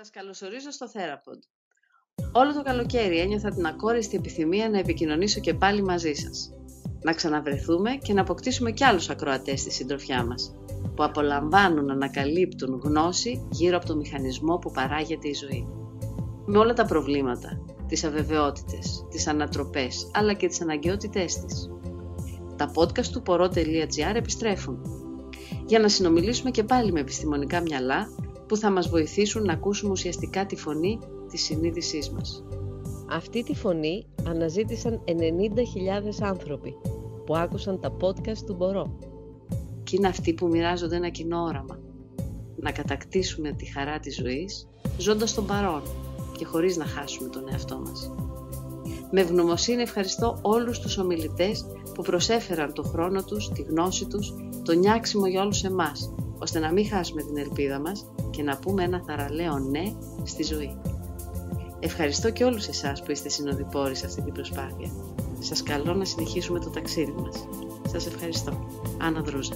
Σας καλωσορίζω στο Therapod. Όλο το καλοκαίρι ένιωθα την ακόριστη επιθυμία να επικοινωνήσω και πάλι μαζί σας. Να ξαναβρεθούμε και να αποκτήσουμε κι άλλους ακροατές στη συντροφιά μας, που απολαμβάνουν να ανακαλύπτουν γνώση γύρω από το μηχανισμό που παράγεται η ζωή. Με όλα τα προβλήματα, τις αβεβαιότητες, τις ανατροπές, αλλά και τις αναγκαιότητές της. Τα podcast του poro.gr επιστρέφουν, για να συνομιλήσουμε και πάλι με επιστημονικά μυαλά που θα μας βοηθήσουν να ακούσουμε ουσιαστικά τη φωνή της συνείδησής μας. Αυτή τη φωνή αναζήτησαν 90.000 άνθρωποι που άκουσαν τα podcast του Μπορώ. Και είναι αυτοί που μοιράζονται ένα κοινό όραμα. Να κατακτήσουμε τη χαρά της ζωής, ζώντας τον παρόν και χωρίς να χάσουμε τον εαυτό μας. Με ευγνωμοσύνη ευχαριστώ όλους τους ομιλητές που προσέφεραν το χρόνο τους, τη γνώση τους, το νιάξιμο για όλους εμάς, ώστε να μην χάσουμε την ελπίδα μας και να πούμε ένα θαραλέο ναι στη ζωή. Ευχαριστώ και όλους εσάς που είστε συνοδοιπόροι σε αυτή την προσπάθεια. Σας καλώ να συνεχίσουμε το ταξίδι μας. Σας ευχαριστώ. Άννα Δρούζα.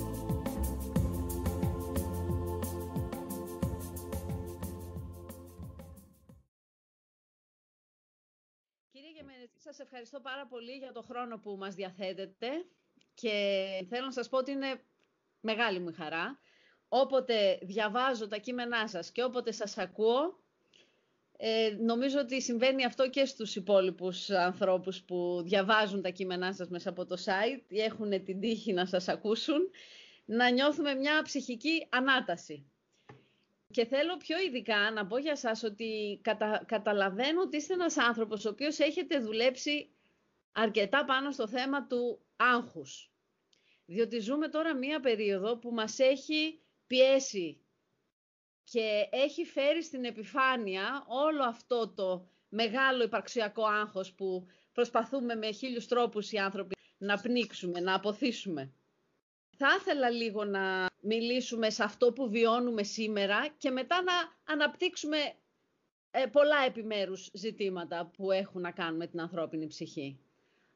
Κύριε Γεμενετή, σας ευχαριστώ πάρα πολύ για το χρόνο που μας διαθέτετε και θέλω να σας πω ότι είναι μεγάλη μου χαρά όποτε διαβάζω τα κείμενά σας και όποτε σας ακούω, ε, νομίζω ότι συμβαίνει αυτό και στους υπόλοιπους ανθρώπους που διαβάζουν τα κείμενά σας μέσα από το site ή έχουν την τύχη να σας ακούσουν, να νιώθουμε μια ψυχική ανάταση. Και θέλω πιο ειδικά να πω για σας ότι κατα, καταλαβαίνω ότι είστε ένας άνθρωπος ο οποίος έχετε δουλέψει αρκετά πάνω στο θέμα του άγχους. Διότι ζούμε τώρα μία περίοδο που μας έχει πιέσει και έχει φέρει στην επιφάνεια όλο αυτό το μεγάλο υπαρξιακό άγχος που προσπαθούμε με χίλιους τρόπους οι άνθρωποι να πνίξουμε, να αποθήσουμε. Θα ήθελα λίγο να μιλήσουμε σε αυτό που βιώνουμε σήμερα και μετά να αναπτύξουμε ε, πολλά επιμέρους ζητήματα που έχουν να κάνουν με την ανθρώπινη ψυχή.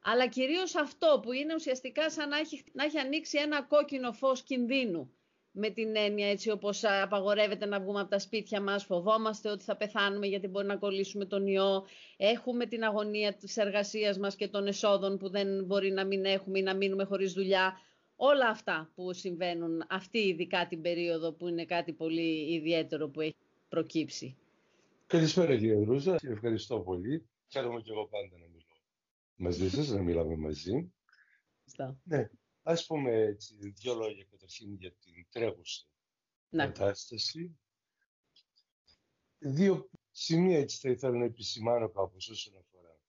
Αλλά κυρίως αυτό που είναι ουσιαστικά σαν να έχει, να έχει ανοίξει ένα κόκκινο φως κινδύνου με την έννοια έτσι όπως απαγορεύεται να βγούμε από τα σπίτια μας, φοβόμαστε ότι θα πεθάνουμε γιατί μπορεί να κολλήσουμε τον ιό, έχουμε την αγωνία της εργασίας μας και των εσόδων που δεν μπορεί να μην έχουμε ή να μείνουμε χωρίς δουλειά. Όλα αυτά που συμβαίνουν αυτή ειδικά την περίοδο που είναι κάτι πολύ ιδιαίτερο που έχει προκύψει. Καλησπέρα κύριε Ρούζα, ευχαριστώ πολύ. Χαίρομαι και εγώ πάντα να μιλώ μαζί σας, να μιλάμε μαζί. Ναι, Ας πούμε έτσι, δύο λόγια καταρχήν για την τρέχουσα ναι. κατάσταση. Δύο σημεία έτσι θα ήθελα να επισημάνω κάπως όσον αφορά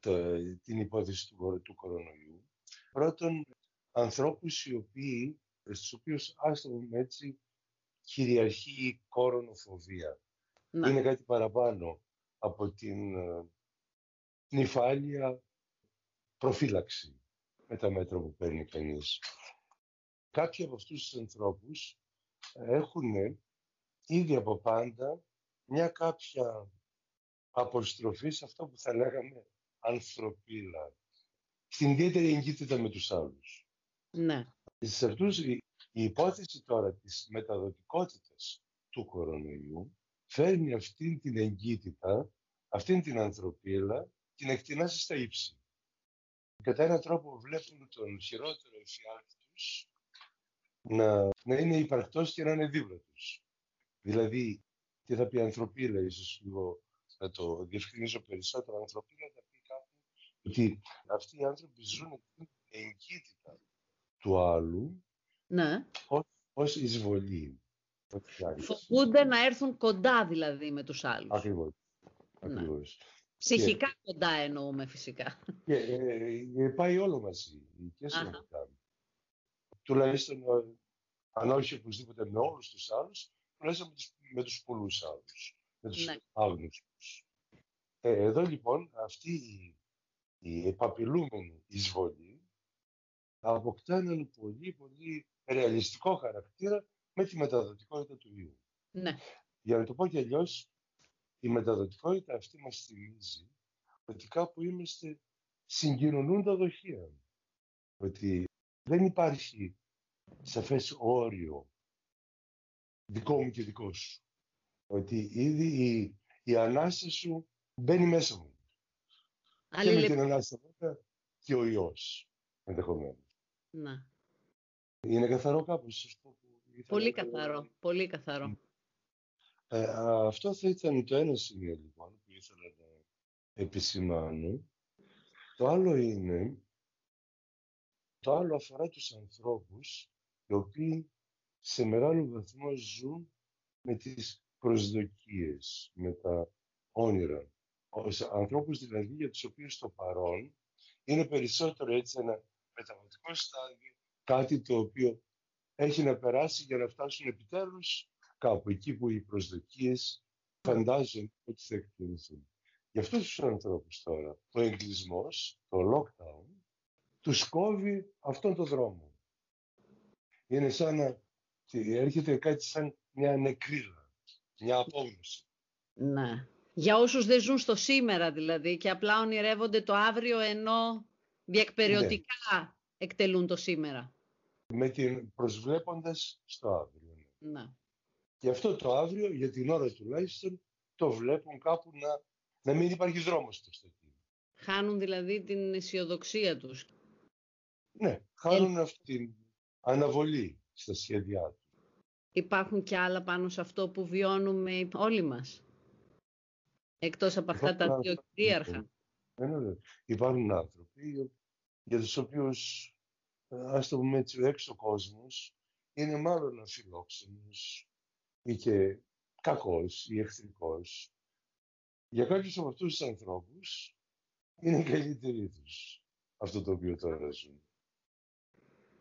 το, την υπόθεση του, του κορονοϊού. Πρώτον, ανθρώπους οι οποίοι, στους οποίους άστομο έτσι, κυριαρχεί η κορονοφοβία. Ναι. Είναι κάτι παραπάνω από την ε, νυφάλια προφύλαξη με τα μέτρα που παίρνει κανείς. Κάποιοι από αυτούς τους ανθρώπους έχουν ήδη από πάντα μια κάποια αποστροφή σε αυτό που θα λέγαμε ανθρωπίλα. Στην ιδιαίτερη εγκύτητα με τους άλλους. Ναι. Σε αυτούς, η, η υπόθεση τώρα της μεταδοτικότητας του κορονοϊού φέρνει αυτήν την εγκύτητα, αυτήν την ανθρωπίλα, την εκτινάσεις στα ύψη κατά έναν τρόπος βλέπουν τον χειρότερο εφιάλτη τους να, να είναι υπαρκτός και να είναι δίπλα τους. Δηλαδή, τι θα πει ανθρωπίλα, ίσως λίγο να το διευκρινίσω περισσότερο, ανθρωπίλα θα πει κάπου ότι αυτοί οι άνθρωποι ζουν την εγκύτητα του άλλου ναι. ως, ως εισβολή. Φοβούνται να έρθουν κοντά δηλαδή με τους άλλους. Ακριβώς. Ναι. Ακριβώς. Ψυχικά και, κοντά εννοούμε φυσικά. Και, ε, ε πάει όλο μαζί και σωματικά. Τουλάχιστον, ε, αν όχι οπωσδήποτε με όλους τους άλλους, τουλάχιστον με τους, με τους πολλούς άλλους, με τους ναι. άγνωστους. Ε, εδώ λοιπόν αυτή η, η επαπειλούμενη εισβολή αποκτά έναν πολύ πολύ ρεαλιστικό χαρακτήρα με τη μεταδοτικότητα του ιού. Ναι. Για να το πω και αλλιώς, η μεταδοτικότητα αυτή μας θυμίζει ότι κάπου είμαστε συγκοινωνούν δοχεία. Ότι δεν υπάρχει σαφές όριο δικό μου και δικό σου. Ότι ήδη η, η ανάσα σου μπαίνει μέσα μου. Άλλη και με λε- την ανάσα βέβαια και ο ιός ενδεχομένως. Να. Είναι καθαρό κάπως αυτό που ήθελα Πολύ να- καθαρό. Πολύ καθαρό. Ε, α, αυτό θα ήταν το ένα σημείο λοιπόν που ήθελα να επισημάνω. Το άλλο είναι, το άλλο αφορά τους ανθρώπους οι οποίοι σε μεγάλο βαθμό ζουν με τις προσδοκίες, με τα όνειρα. Ως ανθρώπους δηλαδή για τους οποίους το παρόν είναι περισσότερο έτσι ένα μεταβατικό στάδιο, κάτι το οποίο έχει να περάσει για να φτάσουν επιτέλους κάπου εκεί που οι προσδοκίες φαντάζονται ότι θα εκπληρωθούν. Για αυτούς τους ανθρώπους τώρα, ο εγκλισμός, το lockdown, τους κόβει αυτόν τον δρόμο. Είναι σαν να τι, έρχεται κάτι σαν μια νεκρίδα, μια απόγνωση. Ναι. Για όσους δεν ζουν στο σήμερα δηλαδή και απλά ονειρεύονται το αύριο ενώ διεκπεριωτικά εκτελούν το σήμερα. Με την προσβλέποντας στο αύριο. ναι. Ναι. Και αυτό το αύριο, για την ώρα τουλάχιστον, το βλέπουν κάπου να, να μην υπάρχει δρόμος προς το εκεί. Χάνουν δηλαδή την αισιοδοξία τους. Ναι, χάνουν αυτή την αναβολή στα σχέδιά τους. Υπάρχουν και άλλα πάνω σε αυτό που βιώνουμε όλοι μας. Εκτός από αυτά τα Υπάρχουν δύο άνθρωποι, κυρίαρχα. Ναι, ναι, ναι. Υπάρχουν άνθρωποι για τους οποίους, ε, ας το πούμε έτσι, ο έξω κόσμος είναι μάλλον αφιλόξενος ή και κακός ή εχθρικός. Για κάποιους από αυτούς τους ανθρώπους είναι η καλύτερη τους αυτό το οποίο τώρα ζουν.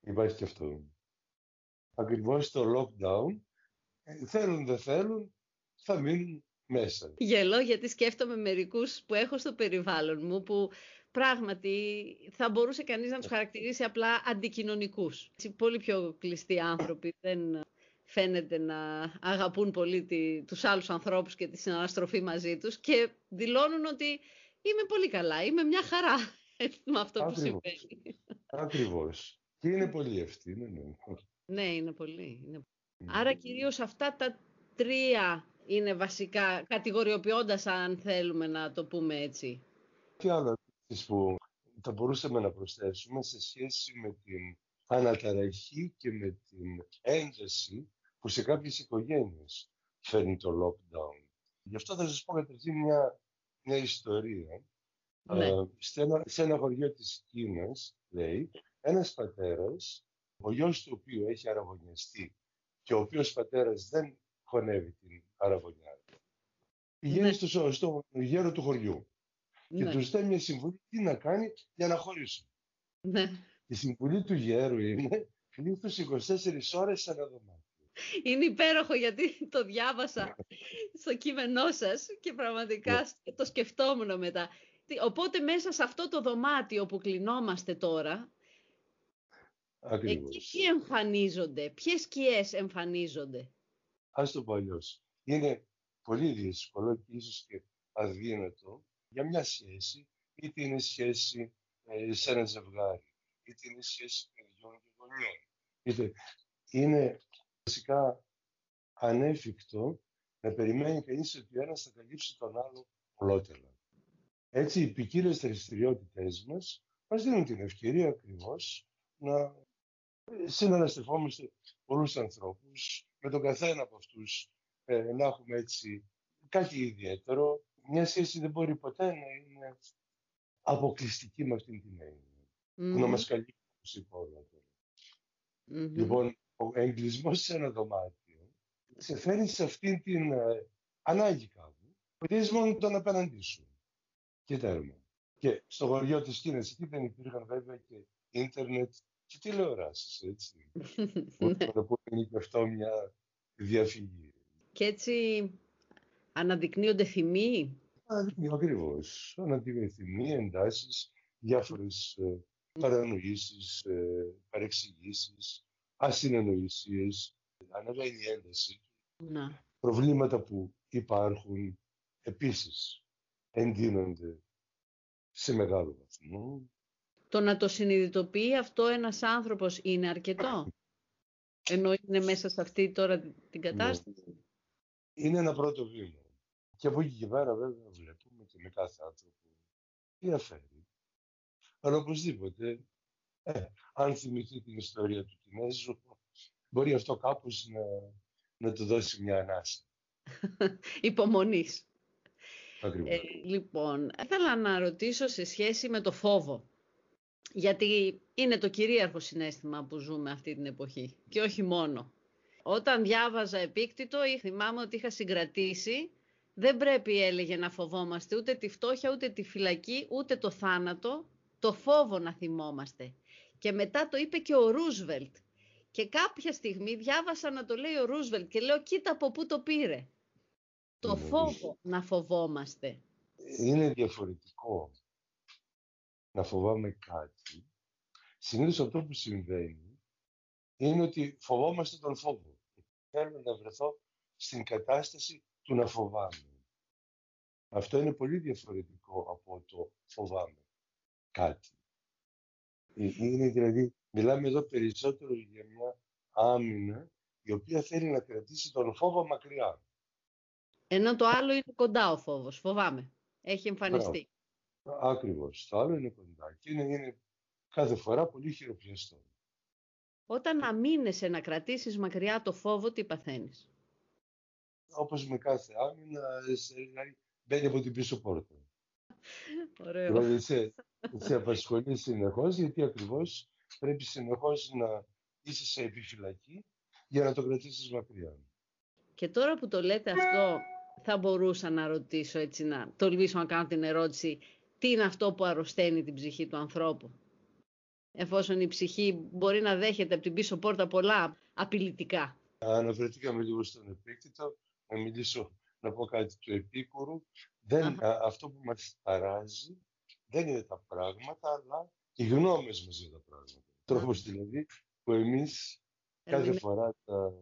Υπάρχει και αυτό. Ακριβώς το lockdown, ε, θέλουν δεν θέλουν, θα μείνουν μέσα. Γελώ γιατί σκέφτομαι μερικούς που έχω στο περιβάλλον μου που πράγματι θα μπορούσε κανείς να τους χαρακτηρίσει απλά αντικοινωνικούς. Έτσι, πολύ πιο κλειστοί άνθρωποι δεν φαίνεται να αγαπούν πολύ τη, τους άλλους ανθρώπους και τη συναναστροφή μαζί τους και δηλώνουν ότι είμαι πολύ καλά, είμαι μια χαρά με αυτό που Ακριβώς. συμβαίνει. Ακριβώς. Και είναι πολύ ευθύνη, ναι. Ναι, είναι πολύ. Είναι... Άρα κυρίως αυτά τα τρία είναι βασικά, κατηγοριοποιώντας αν θέλουμε να το πούμε έτσι. Τι άλλο επίσης που θα μπορούσαμε να προσθέσουμε σε σχέση με την αναταραχή και με την ένταση που σε κάποιες οικογένειες φέρνει το lockdown. Γι' αυτό θα σας πω καταρχήν μια, μια ιστορία. Ναι. Ε, σε, ένα, σε ένα χωριό της Κίνας, λέει, ένας πατέρας, ο γιος του οποίου έχει αραβωνιαστεί και ο οποίος πατέρας δεν χωνεύει την αραβωνιά, πηγαίνει Ναι. στο, στο γέρο του χωριού και Ναι, του ζητάει μια συμβουλή τι να κάνει για να χωρίσουν. ναι. Η συμβουλή του γέρου είναι πλήθους 24 ώρες σε ένα δωμάτιο. Είναι υπέροχο γιατί το διάβασα στο κείμενό σας και πραγματικά το σκεφτόμουν μετά. Τι- Οπότε μέσα σε αυτό το δωμάτιο που κλεινόμαστε τώρα, εκεί Ακριβώς. τι εμφανίζονται, ποιες σκιές εμφανίζονται; Ας το πω αλλιώς. Είναι πολύ δύσκολο και ίσως και αδύνατο για μια σχέση, είτε είναι σχέση ε, σε ένα ζευγάρι, είτε είναι σχέση παιδιών και γονιών. Είτε είναι βασικά ανέφικτο να περιμένει κανείς ότι ο ένας θα καλύψει τον άλλο ολότερα. Έτσι, οι ποικίλες δραστηριότητε μας μας δίνουν την ευκαιρία ακριβώς να συναναστευόμαστε πολλούς ανθρώπους, με τον καθένα από αυτούς ε, να έχουμε έτσι κάτι ιδιαίτερο. Μια σχέση δεν μπορεί ποτέ να είναι αποκλειστική με αυτήν την έννοια, που να Μμμ, μας καλύπτει όπως είπα όλα τώρα. μμμ. Λοιπόν, ο εγκλισμός σε ένα δωμάτιο σε φέρνει σε αυτήν την ε, ανάγκη κάπου, ότι είσαι μόνο τον απέναντί σου. Και τέρμα. Και στο χωριό της Κίνας, εκεί δεν υπήρχαν βέβαια και ίντερνετ και τηλεοράσεις, έτσι. Μπορούμε να πούμε είναι και αυτό μια διαφυγή. Και έτσι αναδεικνύονται θυμοί; Ακριβώς. Αναντιμηθυμοί, εντάσεις, διάφορες παρανοήσεις, παρεξηγήσεις, ασυνεννοησίες. Ανεβαίνει η ένταση. Να. Προβλήματα που υπάρχουν επίσης εντείνονται σε μεγάλο βαθμό. Το να το συνειδητοποιεί αυτό ένας άνθρωπος είναι αρκετό; Ενώ είναι μέσα σε αυτή τώρα την κατάσταση; είναι ένα πρώτο βήμα. Και από εκεί και πέρα βέβαια βλέπουμε και με κάθε άνθρωπο τι αφαίρει. Αλλά οπωσδήποτε, ε, αν θυμηθεί την ιστορία του Κινέζου, μπορεί αυτό κάπως να, να του δώσει μια ανάσα. Υπομονής. Ε, λοιπόν, ήθελα να ρωτήσω σε σχέση με το φόβο. Γιατί είναι το κυρίαρχο συνέστημα που ζούμε αυτή την εποχή. Και όχι μόνο. Όταν διάβαζα επίκτητο, θυμάμαι ότι είχα συγκρατήσει, δεν πρέπει έλεγε να φοβόμαστε ούτε τη φτώχεια, ούτε τη φυλακή, ούτε το θάνατο, το φόβο να θυμόμαστε. Και μετά το είπε και ο Ρούσβελτ. Και κάποια στιγμή διάβασα να το λέει ο Ρούσβελτ και λέω κοίτα από πού το πήρε. Το φόβο να φοβόμαστε. Είναι διαφορετικό να φοβάμαι κάτι. Συνήθως αυτό που συμβαίνει είναι ότι φοβόμαστε τον φόβο θέλω να βρεθώ στην κατάσταση του να φοβάμαι. Αυτό είναι πολύ διαφορετικό από το φοβάμαι κάτι. Ε, είναι δηλαδή, μιλάμε εδώ περισσότερο για μια άμυνα η οποία θέλει να κρατήσει τον φόβο μακριά. Ενώ το άλλο είναι κοντά ο φόβος, φοβάμαι. Έχει εμφανιστεί. Ακριβώς. Το άλλο είναι κοντά και είναι, είναι κάθε φορά πολύ χειροπιαστό. Όταν αμήνεσαι να κρατήσεις μακριά το φόβο, τι παθαίνεις; Όπως με κάθε άμυνα, δηλαδή μπαίνει από την πίσω πόρτα. Ωραίο. Δηλαδή σε, σε απασχολείς συνεχώς, γιατί ακριβώς πρέπει συνεχώς να είσαι σε επιφυλακή για να το κρατήσεις μακριά. Και τώρα που το λέτε αυτό, θα μπορούσα να ρωτήσω έτσι, να τολμήσω να κάνω την ερώτηση, τι είναι αυτό που αρρωσταίνει την ψυχή του ανθρώπου; Εφόσον η ψυχή μπορεί να δέχεται από την πίσω πόρτα πολλά απειλητικά. Αναφερθήκαμε λίγο στον επίκτητο, να μιλήσω, να πω κάτι του επίκουρου. Δεν, αυτό που μας ταράζει δεν είναι τα πράγματα, αλλά οι γνώμες μας για τα πράγματα. Τρόπος δηλαδή που εμείς κάθε φορά τα,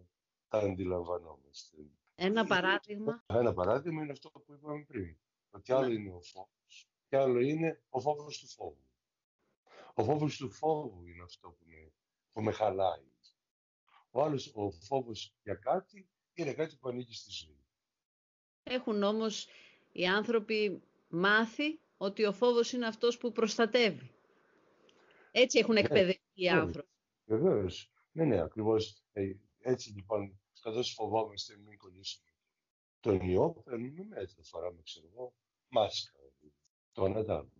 τα αντιλαμβανόμαστε. Ένα παράδειγμα. Ένα παράδειγμα είναι αυτό που είπαμε πριν. Ότι άλλο ναι. είναι ο φόβος και άλλο είναι ο φόβος του φόβου. Ο φόβος του φόβου είναι αυτό που με, που με χαλάει. Ο άλλος, ο φόβος για κάτι, είναι κάτι που ανήκει στη ζωή. Έχουν όμως οι άνθρωποι μάθει ότι ο φόβος είναι αυτός που προστατεύει. Έτσι έχουν ναι, εκπαιδευτεί οι άνθρωποι. Βεβαίως. Ναι, ναι, ακριβώς. Ε, έτσι λοιπόν, καθώς φοβόμαστε μην κολλήσουμε τον ιό, παίρνουμε μέτρα, φοράμε, ξέρω εγώ, μάσκα, το ανατάμε.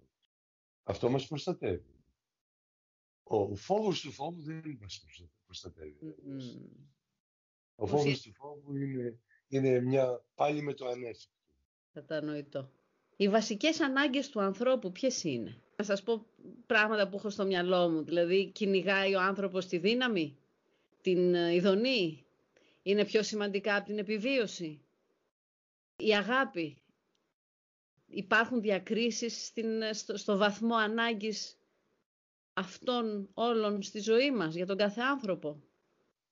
Αυτό μας προστατεύει. Ο φόβος του φόβου δεν μας προστατεύει. Ο φόβος του φόβου είναι, είναι μια πάλι με το ανέφικτο. Κατανοητό. Οι βασικές ανάγκες του ανθρώπου ποιες είναι; Να σας πω πράγματα που έχω στο μυαλό μου. Δηλαδή κυνηγάει ο άνθρωπος τη δύναμη, την ε, ειδονή; Είναι πιο σημαντικά από την επιβίωση; Η αγάπη; Υπάρχουν διακρίσεις στην, ε, στο, στο βαθμό ανάγκης αυτών όλων στη ζωή μας, για τον κάθε άνθρωπο;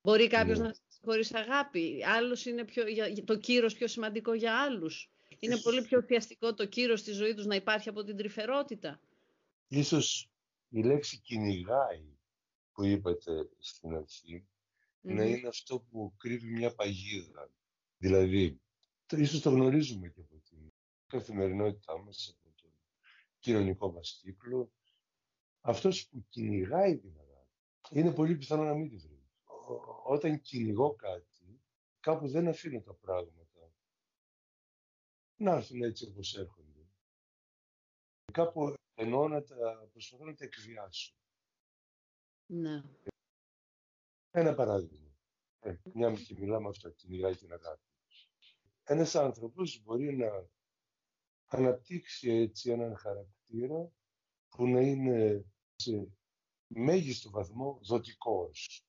Μπορεί κάποιος ναι. να χωρίς αγάπη, άλλος είναι πιο, το κύρος πιο σημαντικό για άλλους; Είναι πολύ πιο ουσιαστικό το κύρος στη ζωή τους να υπάρχει από την τρυφερότητα. Ίσως η λέξη κυνηγάει που είπατε στην αρχή να είναι αυτό που κρύβει μια παγίδα. Δηλαδή, το, ίσως το γνωρίζουμε και από την καθημερινότητά μας, από τον κοινωνικό μας κύκλο, αυτός που κυνηγάει την αγάπη είναι πολύ πιθανό να μην τη βρει. Όταν κυνηγώ κάτι, κάπου δεν αφήνω τα πράγματα να έρθουν έτσι όπως έρχονται. Κάπου εννοώ να τα προσπαθώ να τα εκβιάσω. Ναι. Ένα παράδειγμα. Ε, μια και μιλάμε αυτό, κυνηγάει την αγάπη. Ένας άνθρωπος μπορεί να αναπτύξει έτσι έναν χαρακτήρα που να είναι σε μέγιστο βαθμό δοτικός.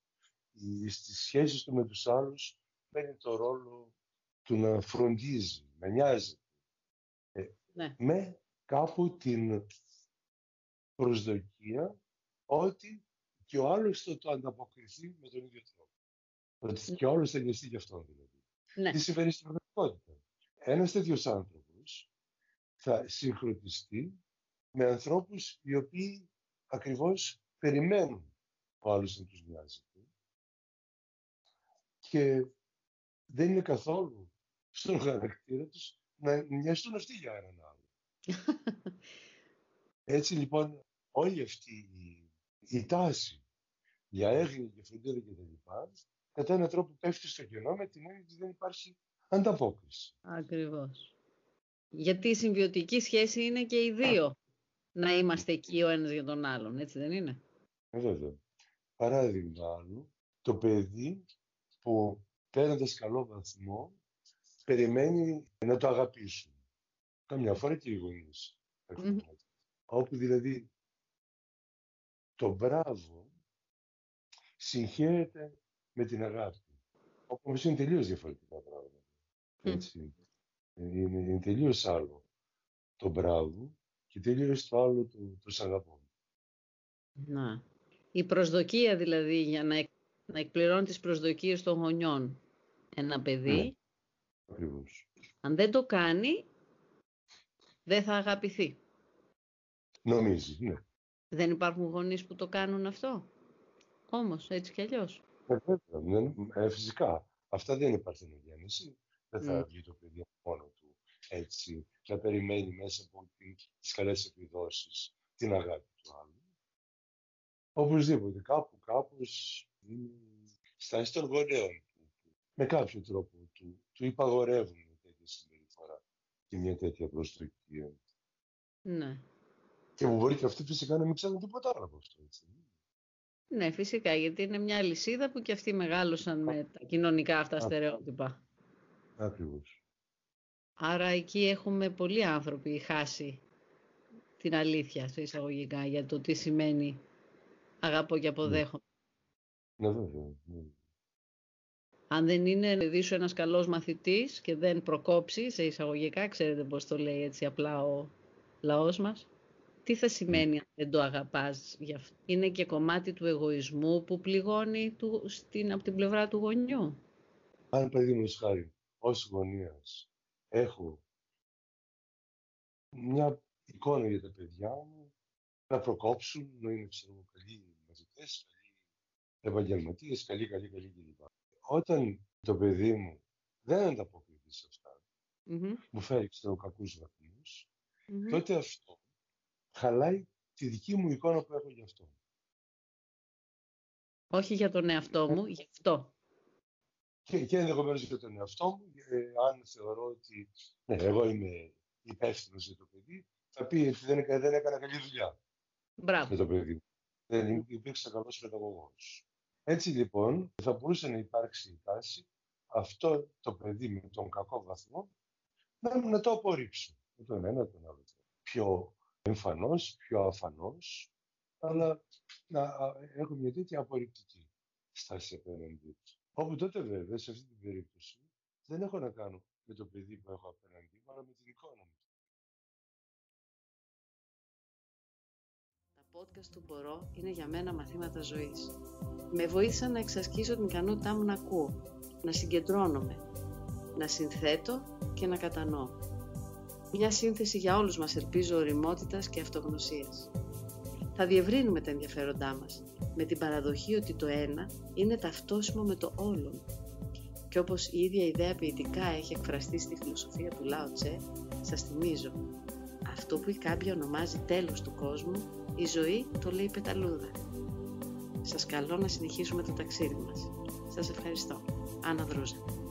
Στις σχέσεις του με τους άλλους παίρνει το ρόλο του να φροντίζει, να νοιάζει. Ε, ναι. Με κάπου την προσδοκία ότι και ο άλλος θα το ανταποκριθεί με τον ίδιο τρόπο. Ότι ναι. και ο άλλος θα νοιαστεί γι' αυτό δηλαδή. Ναι. Τι συμβαίνει στην πραγματικότητα; Ένας τέτοιος άνθρωπος θα συγχρονιστεί με ανθρώπους οι οποίοι ακριβώς περιμένουν ο άλλος να τους νοιάζεται. Και δεν είναι καθόλου στον χαρακτήρα τους να μοιαστούν αυτοί για έναν άλλο. Έτσι λοιπόν όλη αυτή η, η τάση για έγνοια και φροντίδα και τα λοιπά, κατά έναν τρόπο πέφτει στο κενό με την έννοια ότι δεν υπάρχει ανταπόκριση. Ακριβώς. Γιατί η συμβιωτική σχέση είναι και οι δύο να είμαστε εκεί ο ένας για τον άλλον, έτσι δεν είναι; Ε, βέβαια. Παράδειγμα άλλο, το παιδί που παίρνοντας καλό βαθμό περιμένει να το αγαπήσουν. Καμιά φορά και οι γονείς. Όπου δηλαδή το μπράβο συγχαίρεται με την αγάπη. Όπως είναι τελείως διαφορετικά πράγματα. Έτσι. Είναι, είναι τελείως άλλο το μπράβο και τελείως το άλλο το, το σ' αγαπώ. Να. Η προσδοκία δηλαδή για να, να εκπληρώνει τις προσδοκίες των γονιών ένα παιδί. Ναι. Ακριβώς. Αν δεν το κάνει, δεν θα αγαπηθεί. Νομίζεις, ναι. Δεν υπάρχουν γονείς που το κάνουν αυτό; Όμως, έτσι κι αλλιώς. Ε, ε, φυσικά. Αυτά δεν είναι παρθενογέννηση. Δεν θα βγει το παιδί μόνο του έτσι, να περιμένει μέσα από τις καλές επιδόσεις την αγάπη του άλλου. Οπωσδήποτε, κάπου, κάπως, είναι στάση των γονέων με κάποιο τρόπο του, του υπαγορεύουν μια τέτοια συμπεριφορά και μια τέτοια προσδοκία. Ναι. Και μου μπορεί και αυτοί φυσικά να μην ξέρουν τίποτα άλλο από αυτό. Έτσι. Ναι, φυσικά, γιατί είναι μια λυσίδα που και αυτοί μεγάλωσαν με τα κοινωνικά αυτά στερεότυπα. Ακριβώς. Άρα εκεί έχουμε πολλοί άνθρωποι χάσει την αλήθεια, σε εισαγωγικά, για το τι σημαίνει αγαπώ και αποδέχομαι. Ναι, βέβαια. Ναι. Αν δεν είναι παιδί σου ένας καλός μαθητής και δεν προκόψεις, σε εισαγωγικά, ξέρετε πώς το λέει έτσι απλά ο λαός μας, τι θα σημαίνει αν δεν το αγαπάς γι' αυτό. Είναι και κομμάτι του εγωισμού που πληγώνει του, στην, από την πλευρά του γονιού; Αν παιδί μου χάρη, ως γωνίας, έχω μια εικόνα για τα παιδιά μου, να προκόψουν, να είναι ξέρω, καλοί μαθητές, καλοί επαγγελματίες, καλοί, καλοί, καλοί κλπ. Όταν το παιδί μου δεν ανταποκριθεί σε αυτά, μου φέρει ξέρω κακούς βαθμούς, τότε αυτό χαλάει τη δική μου εικόνα που έχω γι' αυτό. Όχι για τον εαυτό μου, γι' αυτό. Και, και ενδεχομένως για τον εαυτό μου, ε, αν θεωρώ ότι ναι, εγώ είμαι υπεύθυνος για το παιδί, θα πει ότι δεν, δεν έκανα καλή δουλειά Μπράβο. με το παιδί. Δεν υπήρξε καλός παιδαγωγό. Έτσι λοιπόν θα μπορούσε να υπάρξει η τάση αυτό το παιδί με τον κακό βαθμό να, να το απορρίψω. Με τον ένα τον άλλο. Πιο εμφανώς, πιο αφανώς, αλλά να έχω μια τέτοια απορριπτική στάση απέναντί του. Όπου τότε βέβαια, σε αυτή την περίπτωση, δεν έχω να κάνω με το παιδί που έχω απέναντί μου, αλλά με την εικόνα μου. Podcast του Μπορώ είναι για μένα μαθήματα ζωής. Με βοήθησαν να εξασκήσω την ικανότητά μου να ακούω, να συγκεντρώνομαι, να συνθέτω και να κατανοώ. Μια σύνθεση για όλους μας ελπίζω οριμότητας και αυτογνωσίας. Θα διευρύνουμε τα ενδιαφέροντά μας με την παραδοχή ότι το ένα είναι ταυτόσιμο με το όλον. Και όπως η ίδια ιδέα ποιητικά έχει εκφραστεί στη φιλοσοφία του Λάο Τσε, σας θυμίζω, αυτό που η κάμπια ονομάζει τέλος του κόσμου, η ζωή το λέει πεταλούδα. Σας καλώ να συνεχίσουμε το ταξίδι μας. Σας ευχαριστώ. Άννα Δρούζα.